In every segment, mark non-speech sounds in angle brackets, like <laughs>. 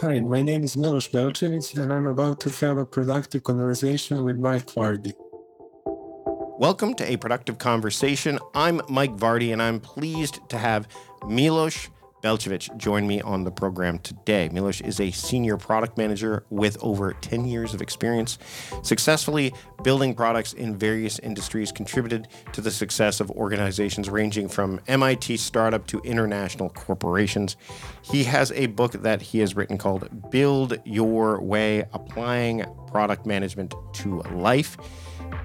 Hi, my name is Milos Belcevic, and I'm about to have a productive conversation with Mike Vardy. Welcome to A Productive Conversation. I'm Mike Vardy, and I'm pleased to have Milos Belcevic joined me on the program today. Milos is a senior product manager with over 10 years of experience, successfully building products in various industries, contributed to the success of organizations ranging from MIT startup to international corporations. He has a book that he has written called Build Your Way Applying Product Management to Life.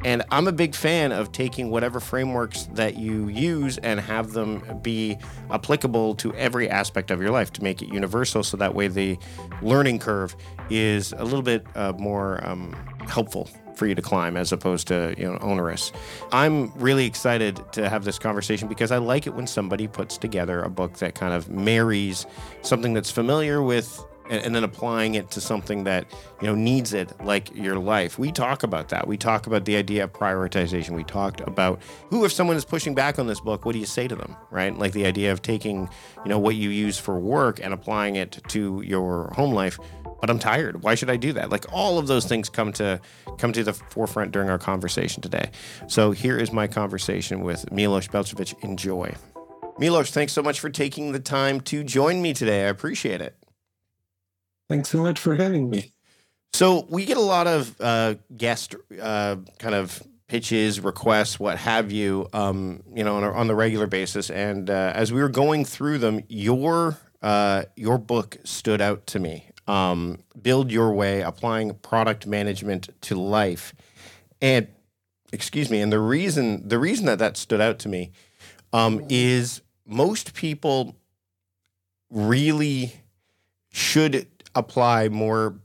And I'm a big fan of taking whatever frameworks that you use and have them be applicable to every aspect of your life to make it universal so that way the learning curve is a little bit uh, more um, helpful for you to climb as opposed to you know onerous. I'm really excited to have this conversation because I like it when somebody puts together a book that kind of marries something that's familiar with and, and, then applying it to something that you know needs it like your life. We talk about that. We talk about the idea of prioritization. We talked about who if someone is pushing back on this book what do you say to them? Right? Like the idea of taking you know what you use for work and applying it to your home life. But i'm tired. Why should i do that? Like all of those things come to come to the forefront during our conversation today. So here is my conversation with milos belcevic enjoy. Milos thanks so much for taking the time to join me today. I appreciate it Thanks so much for having me. So we get a lot of uh, guest uh, kind of pitches, requests, what have you, um, you know, on, a, on, the regular basis. And uh, as we were going through them, your uh, your book stood out to me. Um, Build your way, applying product management to life, and excuse me. And the reason the reason that that stood out to me um, is most people really should apply more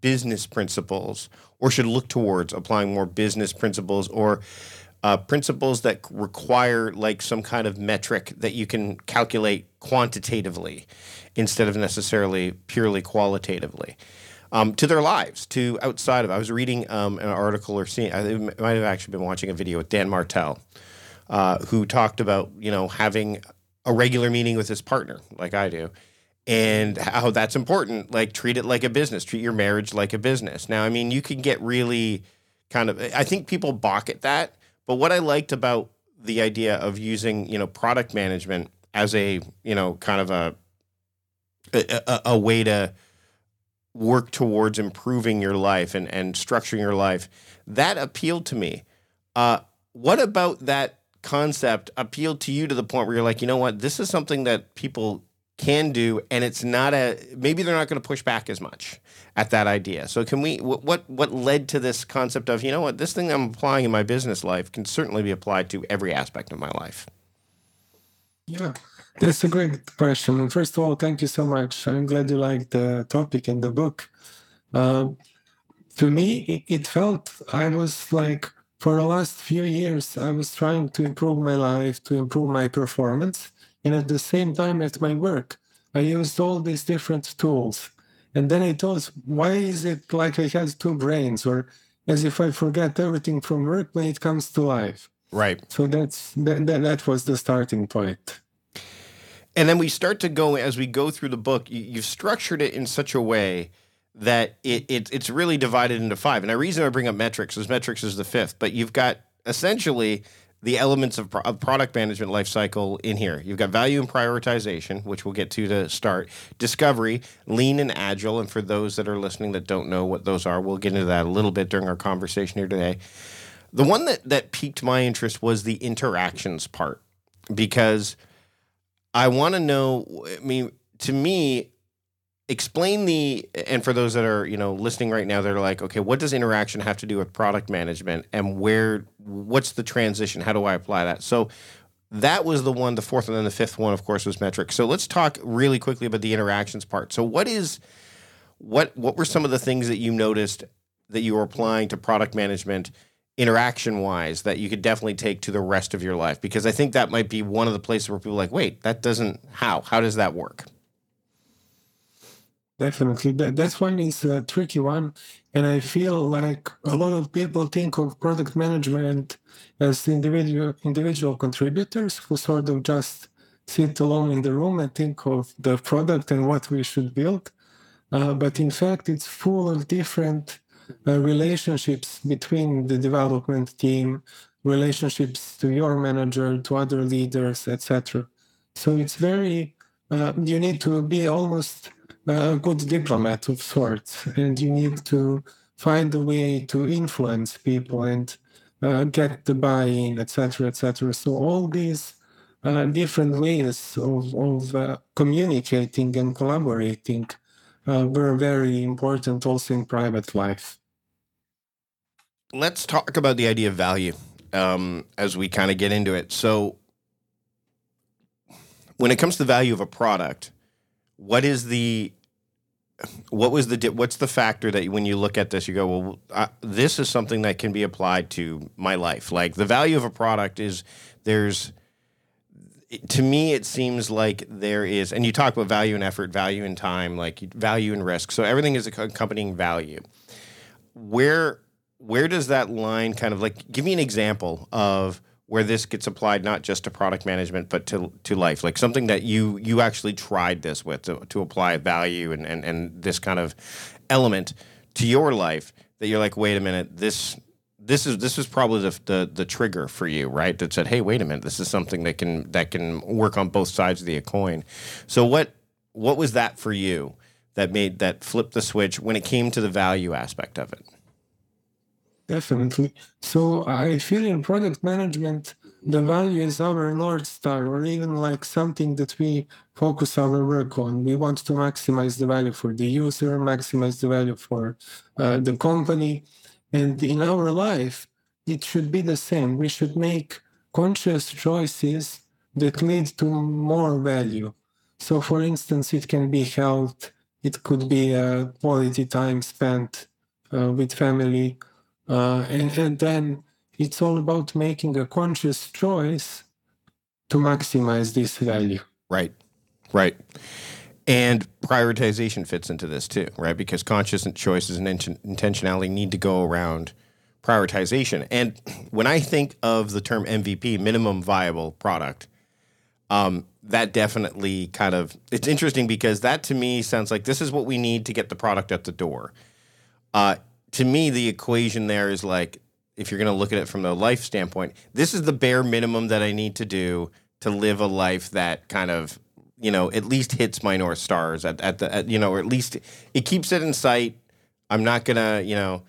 business principles or should look towards applying more business principles or uh, principles that require like some kind of metric that you can calculate quantitatively instead of necessarily purely qualitatively um, to their lives to outside of i was reading um, an article or seeing i might have actually been watching a video with dan martell uh, who talked about you know having a regular meeting with his partner like i do and how that's important. Like treat it like a business, treat your marriage like a business. Now, I mean, you can get really kind of, I think people balk at that. But what I liked about the idea of using, you know, product management as a, you know, kind of a, a, a way to work towards improving your life and, and structuring your life, that appealed to me. Uh, what about that concept appealed to you to the point where you're like, you know what, this is something that people can do and it's not a maybe they're not going to push back as much at that idea. So can we what what led to this concept of you know what this thing i'm applying in my business life can certainly be applied to every aspect of my life? Yeah that's a great question. And first of all thank you so much. I'm glad you liked the topic and the book. Uh, to me it, it felt i was like for the last few years i was trying to improve my life to improve my performance and at the same time, at my work, I used all these different tools. And then I thought, why is it like I had two brains, or as if I forget everything from work when it comes to life? Right. So that's that, that, that was the starting point. And then we start to go as we go through the book. You, you've structured it in such a way that it, it it's really divided into five. And the reason I bring up metrics is metrics is the fifth, but you've got essentially the elements of, pro- of product management lifecycle in here. You've got value and prioritization, which we'll get to to start. Discovery, lean and agile. And for those that are listening that don't know what those are, we'll get into that a little bit during our conversation here today. The one that, that piqued my interest was the interactions part because I want to know. I mean, to me, explain the and for those that are you know listening right now they're like okay what does interaction have to do with product management and where what's the transition? How do i apply that? So that was the one the fourth and then the fifth one of course was metrics. So let's talk really quickly about the interactions part. So what is what what were some of the things that you noticed that you were applying to product management interaction wise that you could definitely take to the rest of your life? Because i think that might be one of the places where people like wait that doesn't how? How does that work Definitely. That, that's one is a tricky one. And I feel like a lot of people think of product management as individual individual contributors who sort of just sit alone in the room and think of the product and what we should build. uh, but in fact, it's full of different uh, relationships between the development team, relationships to your manager, to other leaders, etc. So it's very, uh, you need to be almost a good diplomat of sorts, and you need to find a way to influence people and uh, get the buy-in, etc., etc. So all these uh, different ways of, of uh, communicating and collaborating uh, were very important also in private life. Let's talk about the idea of value um, as we kind of get into it. So, when it comes to the value of a product, what is the what was the what's the factor that when you look at this you go well this is something that can be applied to my life. Like the value of a product is there's to me it seems like there is and you talk about value and effort value and time like value and risk. So everything is accompanying value. Where where does that line kind of like give me an example of where this gets applied not just to product management but to to life. Like something that you you actually tried this with to, to apply value and, and and this kind of element to your life that you're like wait a minute this this is this is probably the, the, the trigger for you right? That said hey wait a minute this is something that can that can work on both sides of the coin. So what what was that for you that made that flip the switch when it came to the value aspect of it Definitely. So I feel in product management, the value is our North Star, or even like something that we focus our work on. We want to maximize the value for the user, maximize the value for uh, the company. And in our life, it should be the same. We should make conscious choices that lead to more value. So, for instance, it can be health, it could be uh, quality time spent uh, with family uh, and, and then it's all about making a conscious choice to maximize this value. Right, right. And prioritization fits into this too, right? Because conscious choices and intentionality need to go around prioritization. And when I think of the term MVP, minimum viable product, um, that definitely kind of it's interesting because that to me sounds like this is what we need to get the product at the door. Uh, to me, the equation there is like, if you're going to look at it from the life standpoint, this is the bare minimum that I need to do to live a life that kind of, you know, at least hits my North Stars at, at the, at, you know, or at least it keeps it in sight. I'm not going to, you know,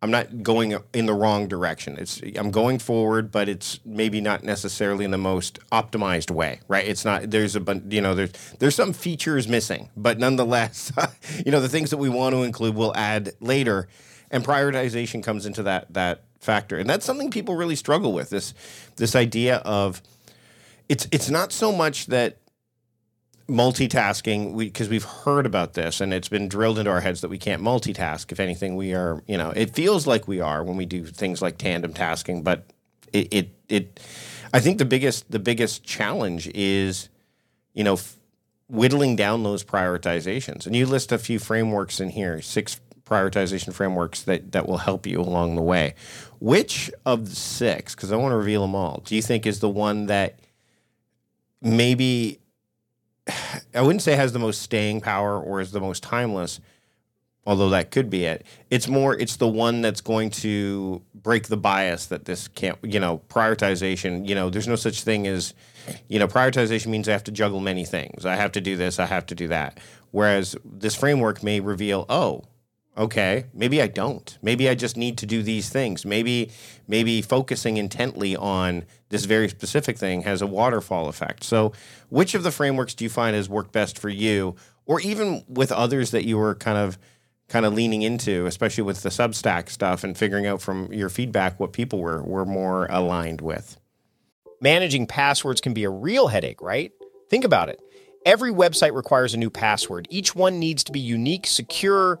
I'm not going in the wrong direction. It's I'm going forward, but it's maybe not necessarily in the most optimized way, right? It's not there's a you know there's there's some features missing, but nonetheless, <laughs> you know the things that we want to include we'll add later and prioritization comes into that that factor, and that's something people really struggle with this this idea of it's it's not so much that multitasking because we, have heard about this and it's been drilled into our heads that we can't multitask. If anything we are you know it feels like we are when we do things like tandem tasking but it it, it i think the biggest the biggest challenge is you know f- whittling down those prioritizations. And you list a few frameworks in here six prioritization frameworks that, that will help you along the way. Which of the six, because I want to reveal them all, do you think is the one that maybe, I wouldn't say has the most staying power or is the most timeless, although that could be it. It's more, it's the one that's going to break the bias that this can't, you know, prioritization, you know, there's no such thing as, you know, prioritization means I have to juggle many things. I have to do this, I have to do that. Whereas this framework may reveal, oh, okay maybe i don't. Maybe i just need to do these things. Maybe maybe focusing intently on this very specific thing has a waterfall effect. So which of the frameworks do you find has worked best for you? Or even with others that you were kind of kind of leaning into especially with the substack stuff and figuring out from your feedback what people were were more aligned with. Managing passwords can be a real headache right? Think about it. Every website requires a new password. Each one needs to be unique secure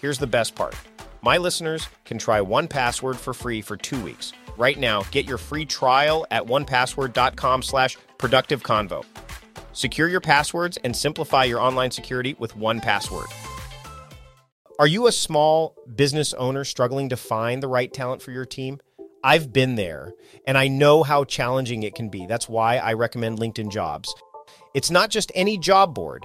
Here's the best part. My listeners can try 1Password for free for 2 weeks. Right now, get your free trial at onepassword.com/productiveconvo. Secure your passwords and simplify your online security with 1Password. Are you a small business owner struggling to find the right talent for your team? I've been there and I know how challenging it can be. That's why I recommend LinkedIn Jobs. It's not just any job board,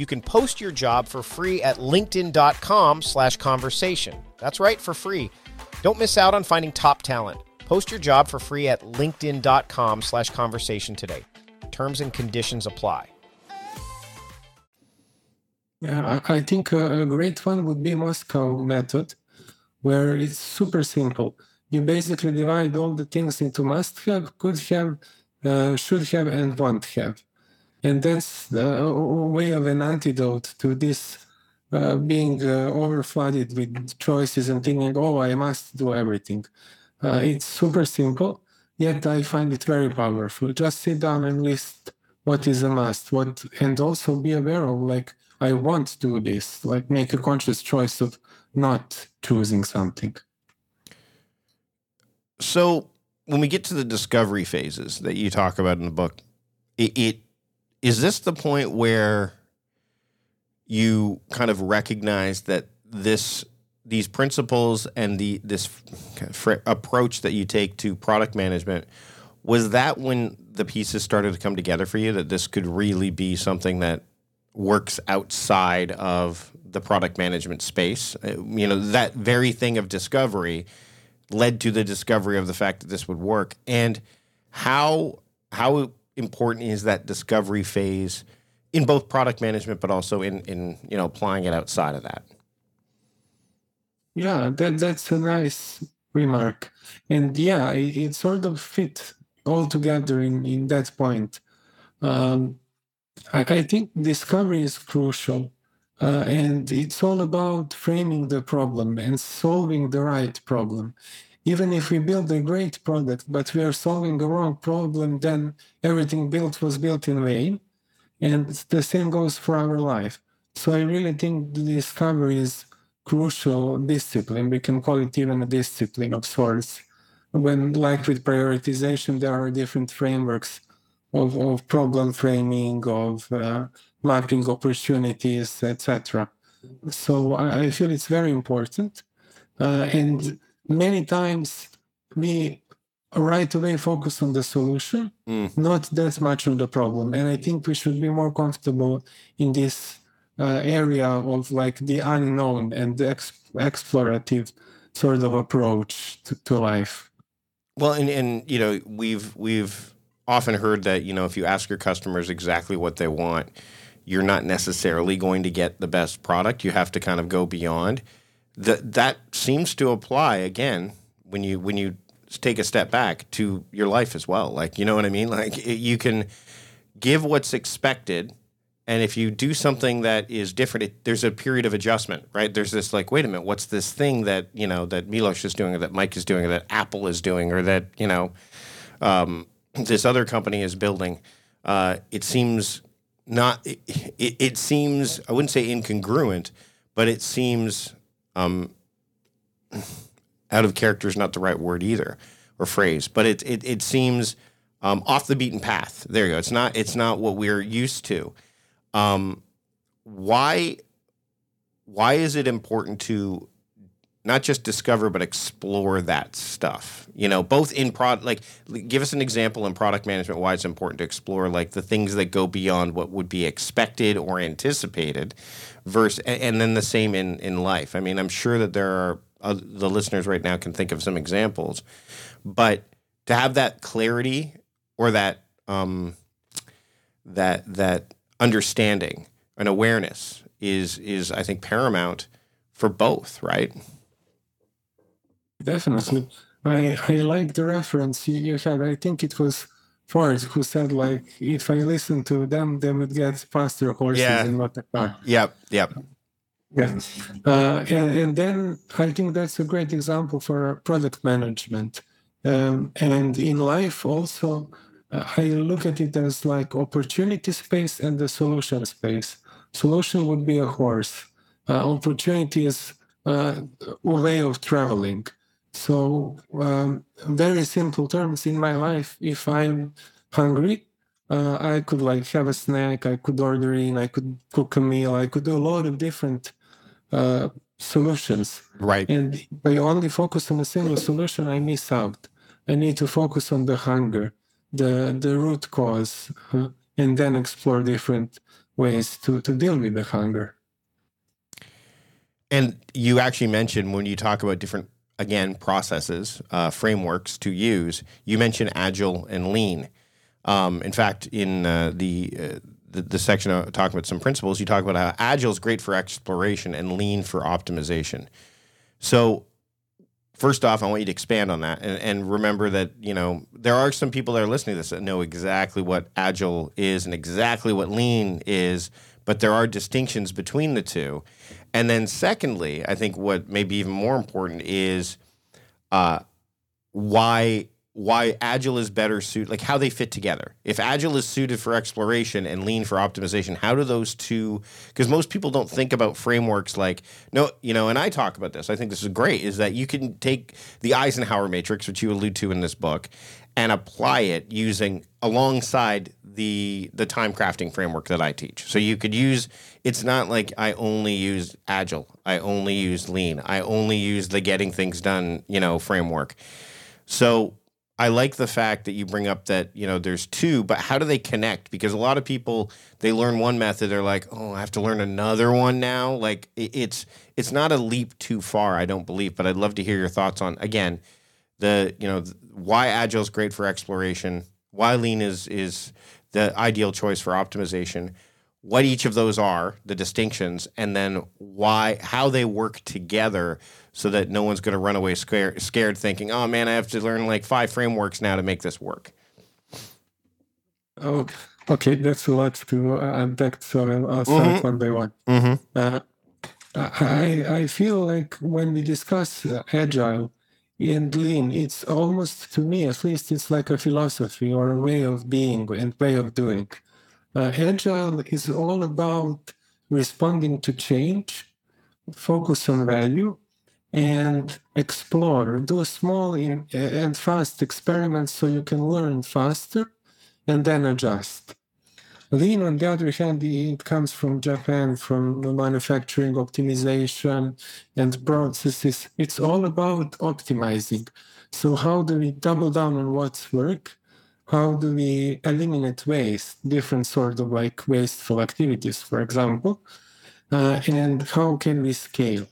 you can post your job for free at linkedin.com slash conversation. That's right, for free. Don't miss out on finding top talent. Post your job for free at linkedin.com slash conversation today. Terms and conditions apply. Yeah, I, think a, a great one would be MoSCoW method where it's super simple. You basically divide all the things into must have, could have, uh, should have, and want have. And that's a way of an antidote to this uh, being uh, overflooded with choices and thinking, oh, I must do everything. Uh, it's super simple, yet I find it very powerful. Just sit down and list what is a must, what, and also be aware of like, I want to do this, like make a conscious choice of not choosing something. So when we get to the discovery phases that you talk about in the book, it, it is this the point where you kind of recognize that this these principles and the this fr- approach that you take to product management was that when the pieces started to come together for you that this could really be something that works outside of the product management space. Uh, you know, that very thing of discovery led to the discovery of the fact that this would work. And how how important is that discovery phase in both product management, but also in in you know applying it outside of that? Yeah, that that's a nice remark, and yeah, it, it sort of fit all together in in that point. Um, I, I think discovery is crucial uh, and it's all about framing the problem and solving the right problem. Even if we build a great product, but we are solving a wrong problem, then everything built was built in vain. And the same goes for our life. So I really think the discovery is crucial discipline. We can call it even a discipline of sorts. When, like with prioritization, there are different frameworks of, of problem framing, of uh, mapping opportunities, etc. So I, I, feel it's very important. Uh, and many times we right away focus on the solution, mm. not that much on the problem. And I think we should be more comfortable in this uh, area of like the unknown and the ex- explorative sort of approach to, to life. Well, and, and you know we've we've often heard that you know if you ask your customers exactly what they want, you're not necessarily going to get the best product. You have to kind of go beyond. That that seems to apply again when you when you take a step back to your life as well. Like you know what I mean? Like you can give what's expected and if you do something that is different it, there's a period of adjustment right there's this like wait a minute what's this thing that you know that milos is doing or that mike is doing or that apple is doing or that you know um, <clears throat> this other company is building uh, it seems not it, it, it, seems I wouldn't say incongruent, but it seems um, out of character is not the right word either or phrase, but it it, it seems um, off the beaten path. There you go. It's not it's not what we're used to. Um, why why is it important to not just discover but explore that stuff you know both in product like give us an example in product management why it's important to explore like the things that go beyond what would be expected or anticipated versus and then the same in in life i mean i'm sure that there are uh, the listeners right now can think of some examples but to have that clarity or that um that that understanding and awareness is is i think paramount for both, right? Definitely. I, I like the reference you, you had. I think it was Forrest who said, like, if I listen to them, they would get faster horses Yeah. what I car. Yep, yep. Yeah. Uh, and, and then I think that's a great example for product management. Um, and in life also, uh, I look at it as like opportunity space and the solution space. Solution would be a horse. Uh, opportunity is uh, a way of traveling. So, um, very simple terms in my life. If I'm hungry, uh, I could like have a snack. I could order in. I could cook a meal. I could do a lot of different uh, solutions. Right. And if I only focus on a single solution, I miss out. I need to focus on the hunger, the the root cause, uh, and then explore different ways to to deal with the hunger. And you actually mentioned when you talk about different, again, processes, uh, frameworks to use, you mentioned agile and lean. Um, in fact, in uh, the, uh, the the section of talking about some principles, you talk about how agile is great for exploration and lean for optimization. So, first off, I want you to expand on that and, and remember that you know there are some people that are listening to this that know exactly what agile is and exactly what lean is, but there are distinctions between the two. And then, secondly, I think what may be even more important is uh, why why agile is better suited, like how they fit together. If agile is suited for exploration and lean for optimization, how do those two? Because most people don't think about frameworks like no, you know. And I talk about this. I think this is great. Is that you can take the Eisenhower matrix, which you allude to in this book, and apply it using alongside the the time crafting framework that I teach. So you could use it's not like I only use agile, I only use lean, I only use the getting things done, you know, framework. So I like the fact that you bring up that, you know, there's two, but how do they connect? Because a lot of people they learn one method, they're like, "Oh, I have to learn another one now." Like it's it's not a leap too far, I don't believe, but I'd love to hear your thoughts on again, the, you know, why agile is great for exploration, why lean is is the ideal choice for optimization, what each of those are, the distinctions, and then why how they work together so that no one's going to run away scared, scared thinking, "Oh man, I have to learn like five frameworks now to make this work." Oh, okay, that's a lot to uh, unpack. So I'll, I'll start Mhm. one by one. Mm-hmm. Uh, I I feel like when we discuss uh, agile and lean, it's almost to me at least it's like a philosophy or a way of being and way of doing. Uh, agile is all about responding to change, focus on value, and explore. Do small in, and fast experiments so you can learn faster and then adjust. Lean, on the other hand, it comes from Japan, from manufacturing optimization and processes. It's all about optimizing. So, how do we double down on what's work? How do we eliminate waste, different sort of like wasteful activities, for example? Uh, and how can we scale?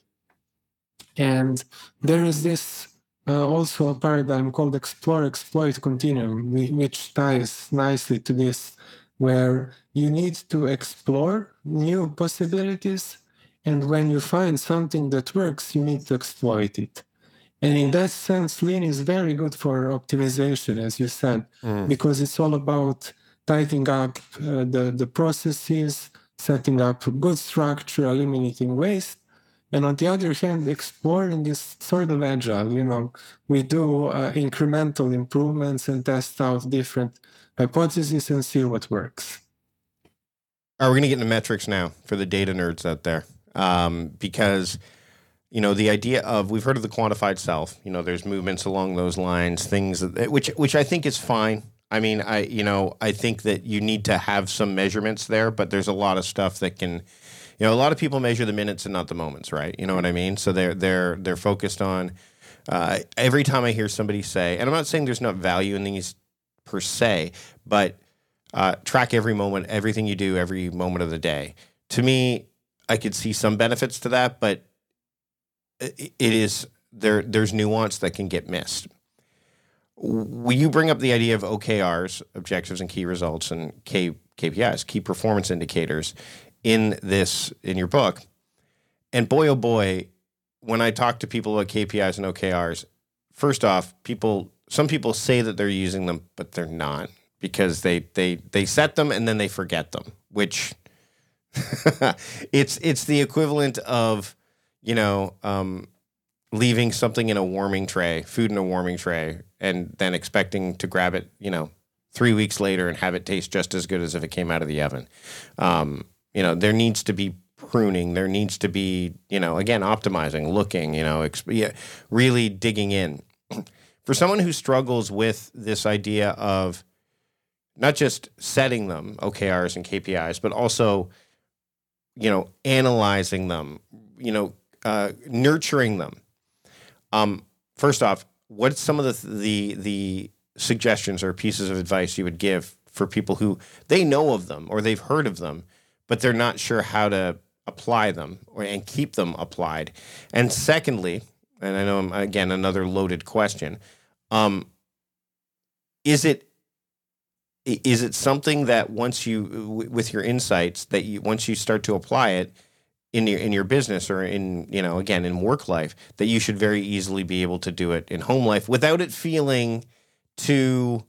And there is this uh, also a paradigm called explore exploit continuum, which ties nicely to this, where you need to explore new possibilities. And when you find something that works, you need to exploit it. And in that sense, lean is very good for optimization, as you said, because it's all about tightening up uh, the, the processes, setting up a good structure, eliminating waste. And on the other hand, exploring is sort of agile. You know, we do uh, incremental improvements and test out different hypotheses and see what works. Are we going to get into metrics now for the data nerds out there? Um, because you know the idea of we've heard of the quantified self. You know, there's movements along those lines, things that, which which I think is fine. I mean, I you know I think that you need to have some measurements there, but there's a lot of stuff that can. You know, a lot of people measure the minutes and not the moments, right? You know what I mean? So they're they're they're focused on. Uh, every time I hear somebody say, and I'm not saying there's not value in these per se, but uh, track every moment, everything you do, every moment of the day. To me, I could see some benefits to that, but it is there. There's nuance that can get missed. Will you bring up the idea of OKRs, objectives and key results, and K, KPIs, key performance indicators, in this in your book? And boy, oh boy, when I talk to people about KPIs and OKRs, first off, people some people say that they're using them, but they're not because they they they set them and then they forget them, which <laughs> it's it's the equivalent of you know um, leaving something in a warming tray, food in a warming tray, and then expecting to grab it, you know, three weeks later and have it taste just as good as if it came out of the oven. Um, you know, there needs to be pruning. There needs to be, you know, again, optimizing, looking, you know, exp- yeah, really digging in. For someone who struggles with this idea of not just setting them OKRs and KPIs, but also, you know, analyzing them, you know, uh, nurturing them. Um, first off, what's some of the the the suggestions or pieces of advice you would give for people who they know of them or they've heard of them, but they're not sure how to apply them or and keep them applied? And secondly, and I know I'm, again another loaded question, um, is it is it something that once you with your insights that you once you start to apply it in your in your business or in you know again in work life that you should very easily be able to do it in home life without it feeling too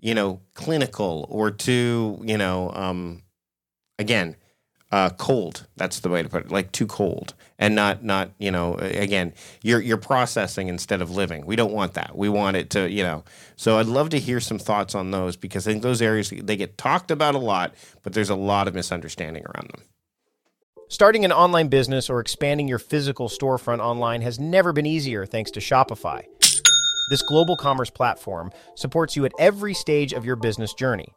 you know clinical or too you know um, again uh, cold. That's the way to put it. Like too cold. And not not you know again you're you're processing instead of living. We don't want that. We want it to you know. So i'd love to hear some thoughts on those because i think those areas they get talked about a lot but there's a lot of misunderstanding around them. Starting an online business or expanding your physical storefront online has never been easier thanks to Shopify. This global commerce platform supports you at every stage of your business journey.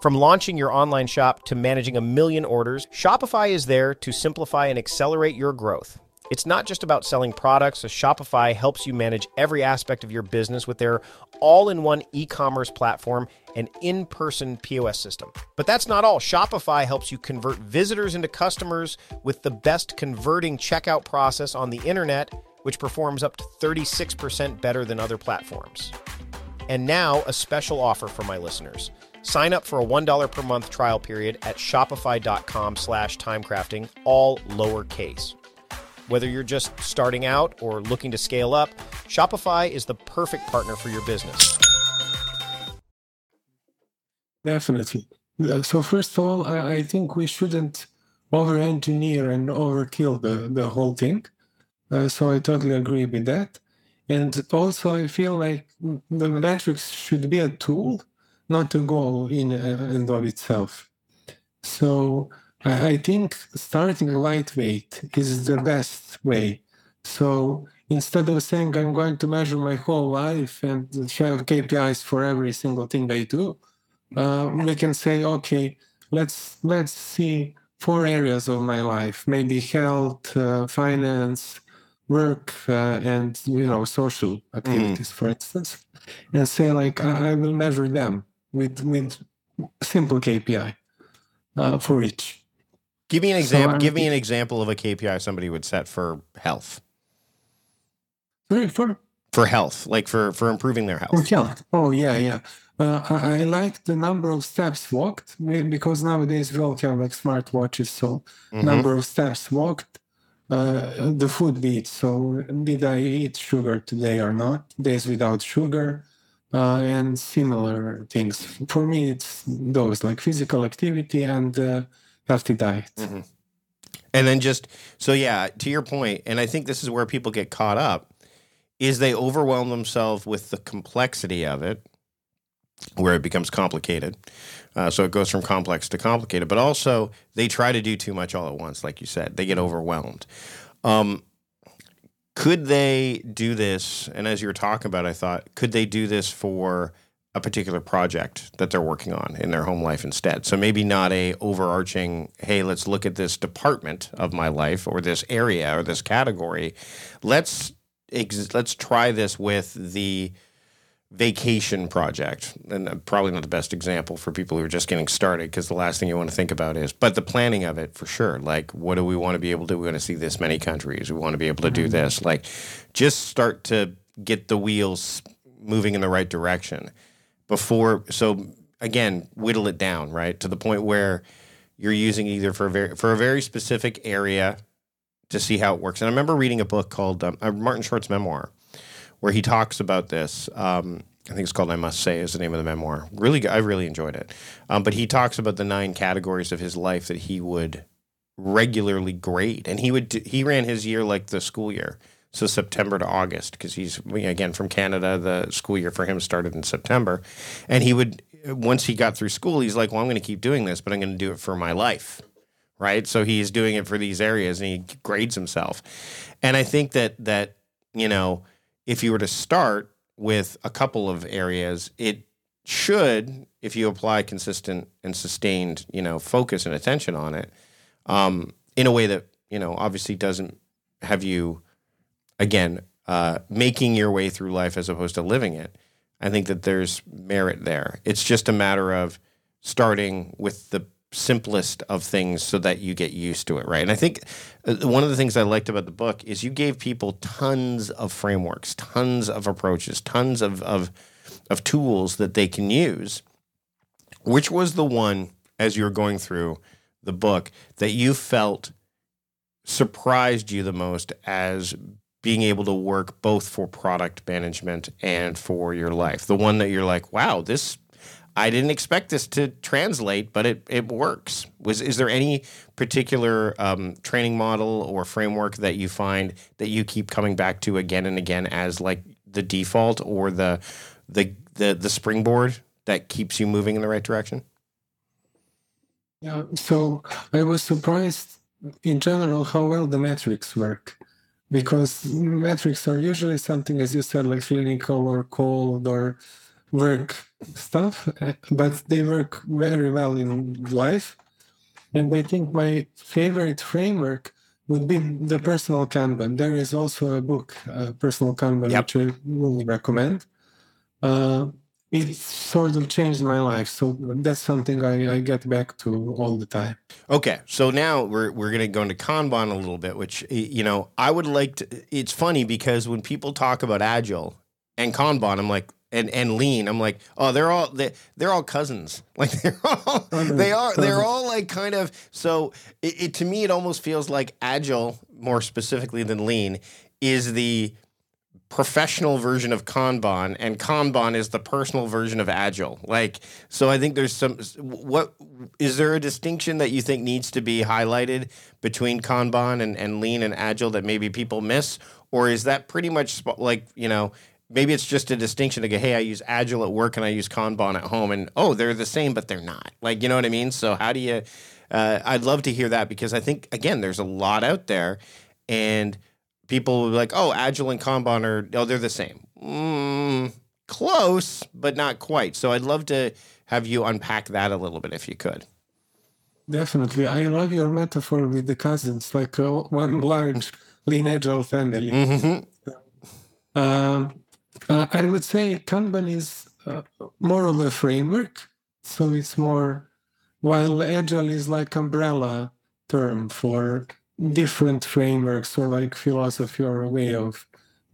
From launching your online shop to managing a million orders, Shopify is there to simplify and accelerate your growth. It's not just about selling products, so Shopify helps you manage every aspect of your business with their all in one e commerce platform and in person POS system. But that's not all. Shopify helps you convert visitors into customers with the best converting checkout process on the internet, which performs up to 36% better than other platforms. And now, a special offer for my listeners. Sign up for a $1 per month trial period at shopify.com slash timecrafting, all lowercase. Whether you're just starting out or looking to scale up, Shopify is the perfect partner for your business. Definitely. Uh, So first of all, I, think we shouldn't over-engineer and overkill the, the whole thing. Uh, so I totally agree with that. And also, I feel like the metrics should be a tool, not a goal in uh, and of itself. So I, think starting lightweight is the best way. So instead of saying I'm going to measure my whole life and have KPIs for every single thing I do, uh, we can say, okay, let's let's see four areas of my life, maybe health, uh, finance, work, uh, and you know social activities, for instance, and say like I, I will measure them with with simple KPI uh, for each. give me an example I'm- give me an example of a kpi somebody would set for health For, for health like for for improving their For health health. Oh, yeah, yeah. Uh, I, I like the number of steps walked because nowadays we all have like smartwatches. So Mhm. number of steps walked, uh, the food we eat. So did I eat sugar today or not? Days without sugar, uh, and similar things. For me, it's those like physical activity and uh, healthy diet. And then just so yeah, to your point, and I think this is where people get caught up, is they overwhelm themselves with the complexity of it, where it becomes complicated. Uh, so it goes from complex to complicated, but also they try to do too much all at once, like you said. They get overwhelmed. Um, could they do this? And as you were talking about, I thought, could they do this for a particular project that they're working on in their home life instead? So maybe not a overarching, hey, let's look at this department of my life or this area or this category. Let's ex- let's try this with the vacation project. And uh, probably not the best example for people who are just getting started because the last thing you want to think about is but the planning of it for sure. Like what do we want to be able to do? We want to see this many countries. We want to be able to do this. Like just start to get the wheels moving in the right direction before so again whittle it down right? To the point where you're using either for a very for a very specific area to see how it works. And I remember reading a book called um, uh, Martin Short's memoir, where he talks about this. Um, I think it's called "I Must Say" is the name of the memoir. Really, I really enjoyed it. Um, but he talks about the nine categories of his life that he would regularly grade, and he would he ran his year like the school year, so September to August, because he's again from Canada. The school year for him started in September, and he would once he got through school, he's like, "Well, I'm going to keep doing this, but I'm going to do it for my life." Right, so he's doing it for these areas, and he grades himself. And I think that that you know, if you were to start with a couple of areas, it should, if you apply consistent and sustained, you know, focus and attention on it, um, in a way that you know obviously doesn't have you again uh, making your way through life as opposed to living it. I think that there's merit there. It's just a matter of starting with the simplest of things so that you get used to it, right? And I think uh, one of the things I liked about the book is you gave people tons of frameworks, tons of approaches, tons of of, of tools that they can use. Which was the one as you were going through the book that you felt surprised you the most as being able to work both for product management and for your life? The one that you're like, wow, this I didn't expect this to translate, but it, it works. Was is there any particular um, training model or framework that you find that you keep coming back to again and again as like the default or the the the, the springboard that keeps you moving in the right direction? Yeah, so I was surprised in general how well the metrics work. Because metrics are usually something, as you said, like clinical or cold or work stuff, uh, but they work very well in life. And I think my favorite framework would be the personal Kanban. There is also a book, uh, Personal Kanban, Yep. which I really recommend. Uh, it sort of changed my life. So that's something I, I get back to all the time. Okay, so now we're we're gonna go into Kanban a little bit, which you know I would like to. It's funny because when people talk about Agile and Kanban, I'm like, and and Lean, I'm like, oh, they're all they, they're all cousins. <laughs> Like they're all they are they're all like kind of. So it, it to me it almost feels like Agile more specifically than Lean is the professional version of Kanban, and Kanban is the personal version of Agile. Like, so I think there's some. What is there a distinction that you think needs to be highlighted between Kanban and, and Lean and Agile that maybe people miss, or is that pretty much like you know? Maybe it's just a distinction to go, hey, I use Agile at work and I use Kanban at home, and oh, they're the same, but they're not. Like, you know what I mean? So, how do you? Uh, I'd love to hear that because I think again, there's a lot out there, and people will be like, oh, Agile and Kanban are, oh, they're the same. Mm, close, but not quite. So I'd love to have you unpack that a little bit if you could. Definitely. I love your metaphor with the cousins, like uh, one large <laughs> lean agile family. Mm-hmm. Um, uh, I would say Kanban is uh, more of a framework. So it's more, while agile is like umbrella term for different frameworks or like philosophy or a way of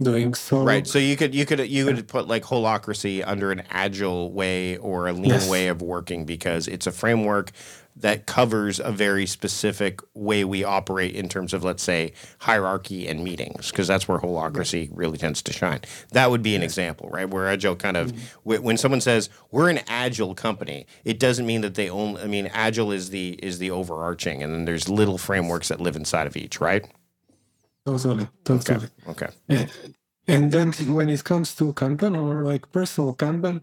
doing so. Right. So you could you could you could put like holacracy under an agile way or a lean Yes. way of working because it's a framework that covers a very specific way we operate in terms of let's say hierarchy and meetings because that's where holacracy really tends to shine. That would be an example, right? Where agile kind of wh- when someone says we're an agile company, it doesn't mean that they only I mean agile is the is the overarching and then there's little frameworks that live inside of each, right? Totally. Totally. Okay. Yeah. And then when it comes to Kanban or like personal Kanban,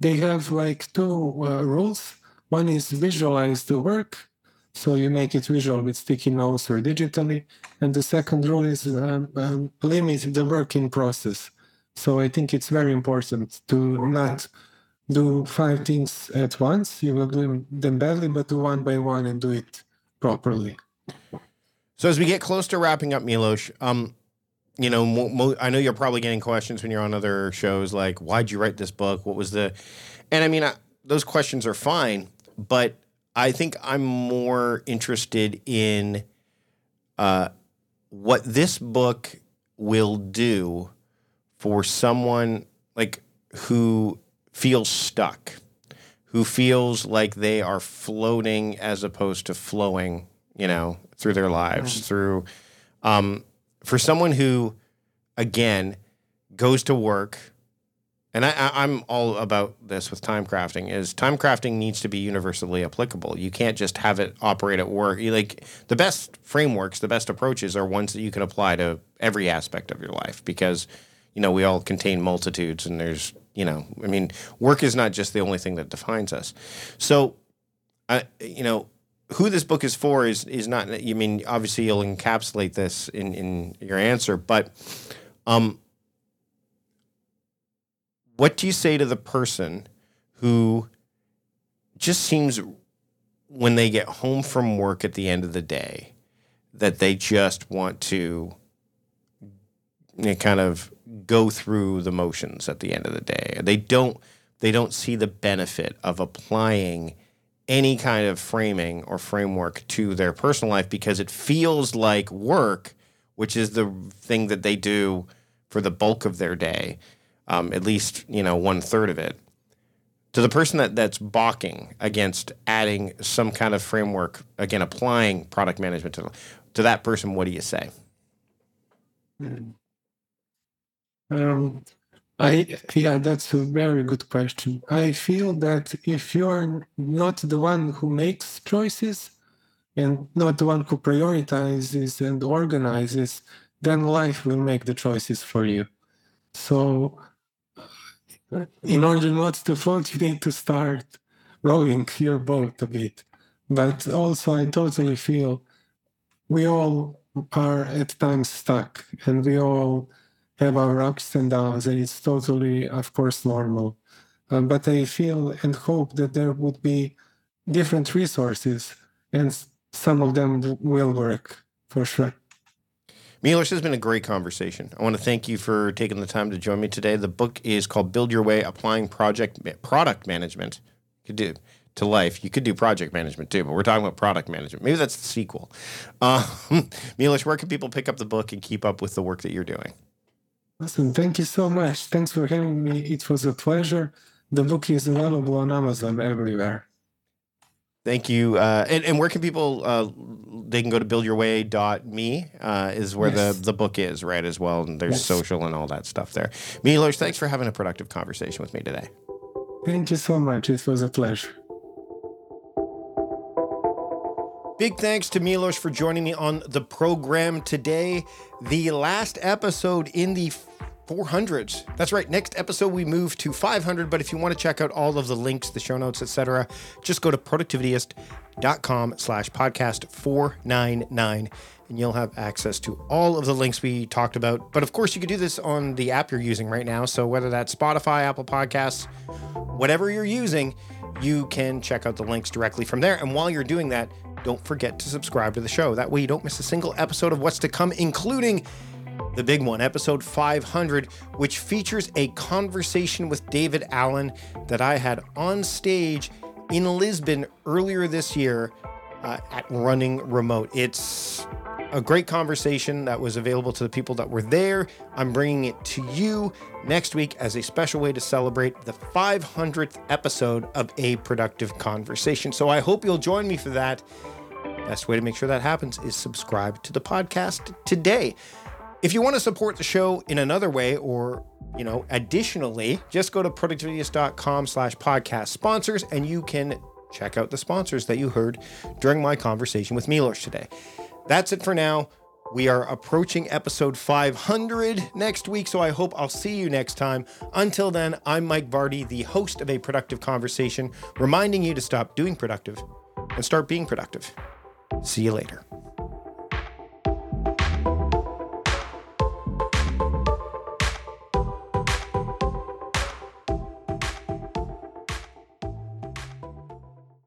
they have like two uh, rules. One is visualize the work, so you make it visual with sticky notes or digitally. And the second rule is um, um, limit the working process. So I think it's very important to not do five things at once. You will do them badly, but do one by one and do it properly. So as we get close to wrapping up, Milos, um, you know, mo- mo- I know you're probably getting questions when you're on other shows, like, "Why'd you write this book? What was the?" And I mean, I, those questions are fine, but I think I'm more interested in uh, what this book will do for someone like who feels stuck, who feels like they are floating as opposed to flowing, you know, through their lives, through Um, for someone who, again, goes to work, and I, I'm all about this with time crafting. Is time crafting needs to be universally applicable. You can't just have it operate at work. You, like the best frameworks, the best approaches are ones that you can apply to every aspect of your life because you know we all contain multitudes, and there's you know, I mean, work is not just the only thing that defines us. So, I, you know, who this book is for is is not. I mean, obviously you'll encapsulate this in in your answer, but um, what do you say to the person who just seems when they get home from work at the end of the day that they just want to kind of go through the motions at the end of the day. They don't they don't see the benefit of applying any kind of framing or framework to their personal life because it feels like work, which is the thing that they do for the bulk of their day, um, at least you know one third of it. To the person that, that's balking against adding some kind of framework, again applying product management to to that person, what do you say? Um, I yeah, that's a very good question. I feel that if you're not the one who makes choices and not the one who prioritizes and organizes, then life will make the choices for you. So, in order not to float, you need to start rowing your boat a bit. But also, I totally feel we all are at times stuck, and we all have our ups and downs, and it's totally, of course, normal. Um, but I feel and hope that there would be different resources, and some of them will work for sure. Milos, this has been a great conversation. I want to thank you for taking the time to join me today. The book is called "Build Your Way: Applying Project Product Management." Do to life. You could do project management too, but we're talking about product management. Maybe that's the sequel. Um, <laughs> Milos, where can people pick up the book and keep up with the work that you're doing? Awesome. Thank you so much. Thanks for having me. It was a pleasure. The book is available on Amazon everywhere. Thank you. Uh, and, and where can people, uh, they can go to buildyourway.me uh, is where yes. the, the book is, right, as well. And there's yes. social and all that stuff there. Milos, thanks for having a productive conversation with me today. Thank you so much. It was a pleasure. Big thanks to Milos for joining me on the program today. The last episode in the 400s. That's right. Next episode we move to 500. But if you want to check out all of the links, the show notes, etc., just go to productivityist.com slash podcast 499 and you'll have access to all of the links we talked about. But of course, you can do this on the app you're using right now. So whether that's Spotify, Apple Podcasts, whatever you're using, you can check out the links directly from there. And while you're doing that, don't forget to subscribe to the show. That way you don't miss a single episode of what's to come, including the big one, episode 500, which features a conversation with David Allen that I had on stage in Lisbon earlier this year uh, at Running Remote. It's a great conversation that was available to the people that were there. I'm bringing it to you next week as a special way to celebrate the 500th episode of A Productive Conversation. So I hope you'll join me for that. Best way to make sure that happens is subscribe to the podcast today. If you want to support the show in another way or, you know, additionally, just go to productivityist.com slash podcast sponsors and you can check out the sponsors that you heard during my conversation with Milos today. That's it for now. We are approaching episode 500 next week, so I hope I'll see you next time. Until then, I'm Mike Vardy, the host of A Productive Conversation, reminding you to stop doing productive and start being productive. See you later.